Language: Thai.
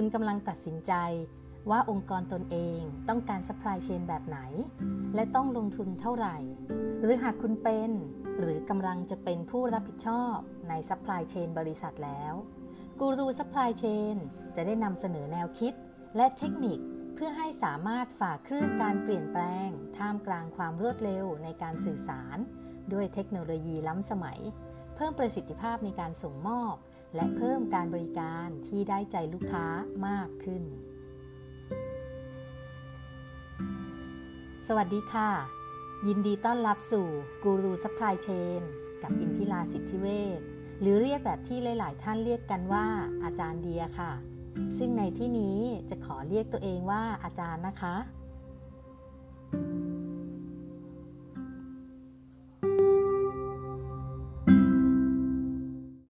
คุณกำลังตัดสินใจว่าองค์กรตนเองต้องการ supply chain แบบไหน และต้องลงทุนเท่าไหร่ หรือหากคุณเป็น หรือกำลังจะเป็นผู้รับผิดชอบใน supply chain บริษัทแล้วกูรู supply chain จะได้นำเสนอแนวคิด และเทคนิคเพื่อให้สามารถฝ่าคลื่นการเปลี่ยนแปลง ท่ามกลางความรวดเร็วในการสื่อสาร ด้วยเทคโนโลยีล้ำสมัย เพิ่มประสิทธิภาพในการส่งมอบ และเพิ่มการบริการที่ได้ใจลูกค้ามากขึ้น สวัสดีค่ะ ยินดีต้อนรับสู่กูรู supply chain กับอินทิราสิทธิเวชหรือเรียกแบบที่หลาย ๆ ท่านเรียกกันว่าอาจารย์เดียค่ะ ซึ่งในที่นี้จะขอเรียกตัวเองว่าอาจารย์นะคะ